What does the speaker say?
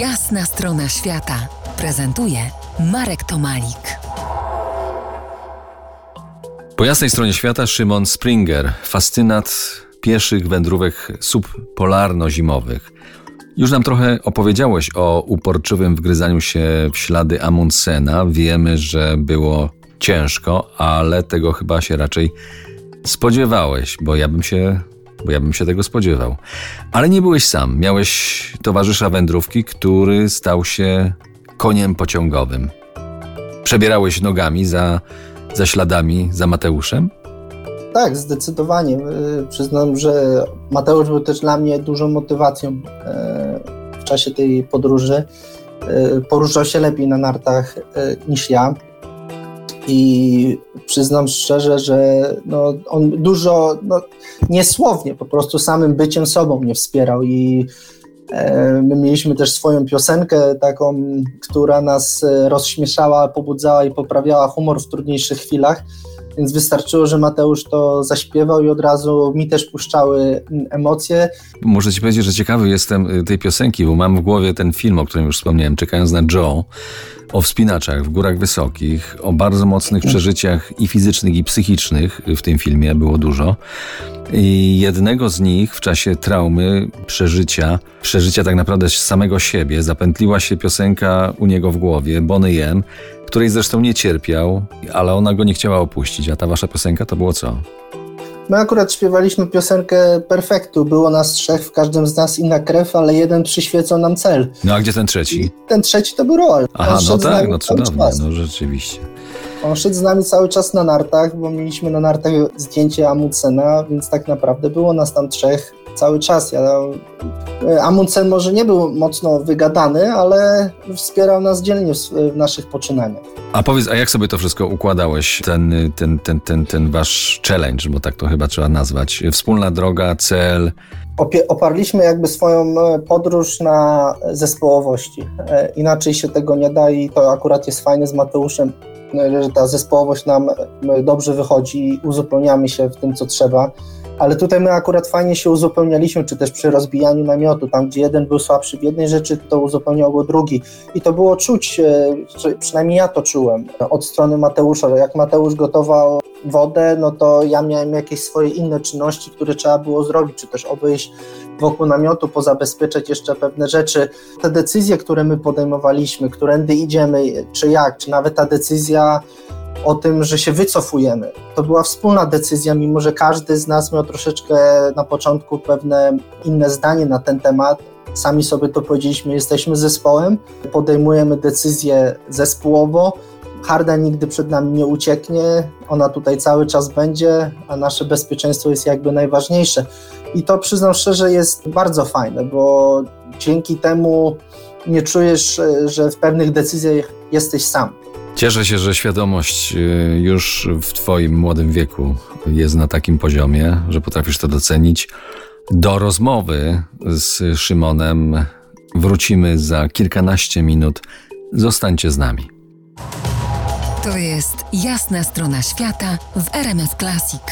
Jasna strona świata prezentuje Marek Tomalik. Po jasnej stronie świata Szymon Springer, fascynat pieszych wędrówek subpolarno-zimowych. Już nam trochę opowiedziałeś o uporczywym wgryzaniu się w ślady Amundsena. Wiemy, że było ciężko, ale tego chyba się raczej spodziewałeś, bo ja bym się, bo ja bym się tego spodziewał. Ale nie byłeś sam. Miałeś towarzysza wędrówki, który stał się koniem pociągowym. Przebierałeś nogami za, za śladami, za Mateuszem? Tak, zdecydowanie. Y, Przyznam, że Mateusz był też dla mnie dużą motywacją y, w czasie tej podróży. Y, Poruszał się lepiej na nartach niż ja. I przyznam szczerze, że no, on dużo, no, niesłownie, po prostu samym byciem sobą mnie wspierał. I e, my mieliśmy też swoją piosenkę, taką, która nas e, rozśmieszała, pobudzała i poprawiała humor w trudniejszych chwilach. Więc wystarczyło, że Mateusz to zaśpiewał i od razu mi też puszczały mm, emocje. Muszę ci powiedzieć, że ciekawy jestem y, tej piosenki, bo mam w głowie ten film, o którym już wspomniałem, Czekając na Joe, o wspinaczach w górach wysokich, o bardzo mocnych przeżyciach i fizycznych, i psychicznych w tym filmie było dużo. I jednego z nich w czasie traumy, przeżycia, przeżycia tak naprawdę samego siebie, zapętliła się piosenka u niego w głowie, Bonnie M, której zresztą nie cierpiał, ale ona go nie chciała opuścić. A ta wasza piosenka to było co? My akurat śpiewaliśmy piosenkę Perfektu. Było nas trzech, w każdym z nas inna krew, ale jeden przyświecał nam cel. No a gdzie ten trzeci? Ten trzeci to był Roald. Aha, no tak, no cudownie, czas. no rzeczywiście. On szedł z nami cały czas na nartach, bo mieliśmy na nartach zdjęcie Amundsena, więc tak naprawdę było nas tam trzech cały czas. Ja, e, Amundsen może nie był mocno wygadany, ale wspierał nas dzielnie w, w naszych poczynaniach. A powiedz, a jak sobie to wszystko układałeś, ten, ten, ten, ten, ten wasz challenge, bo tak to chyba trzeba nazwać. Wspólna droga, cel. Oparliśmy jakby swoją e, podróż na zespołowości. E, Inaczej się tego nie da i to akurat jest fajne z Mateuszem, e, że ta zespołowość nam dobrze wychodzi i uzupełniamy się w tym, co trzeba. Ale tutaj my akurat fajnie się uzupełnialiśmy, czy też przy rozbijaniu namiotu, tam gdzie jeden był słabszy w jednej rzeczy, to uzupełniał go drugi. I to było czuć, e, przynajmniej ja to czułem od strony Mateusza, jak Mateusz gotował wodę, no to ja miałem jakieś swoje inne czynności, które trzeba było zrobić, czy też obejść wokół namiotu, pozabezpieczać jeszcze pewne rzeczy. Te decyzje, które my podejmowaliśmy, którędy idziemy, czy jak, czy nawet ta decyzja o tym, że się wycofujemy. To była wspólna decyzja, mimo że każdy z nas miał troszeczkę na początku pewne inne zdanie na ten temat. Sami sobie to powiedzieliśmy, jesteśmy zespołem, podejmujemy decyzje zespołowo. Harda nigdy przed nami nie ucieknie, ona tutaj cały czas będzie, a nasze bezpieczeństwo jest jakby najważniejsze. I to przyznam szczerze jest bardzo fajne, bo dzięki temu nie czujesz, e, że w pewnych decyzjach jesteś sam. Cieszę się, że świadomość y, już w Twoim młodym wieku jest na takim poziomie, że potrafisz to docenić. Do rozmowy z Szymonem wrócimy za kilkanaście minut. Zostańcie z nami. To jest Jasna strona świata w RMS Classic.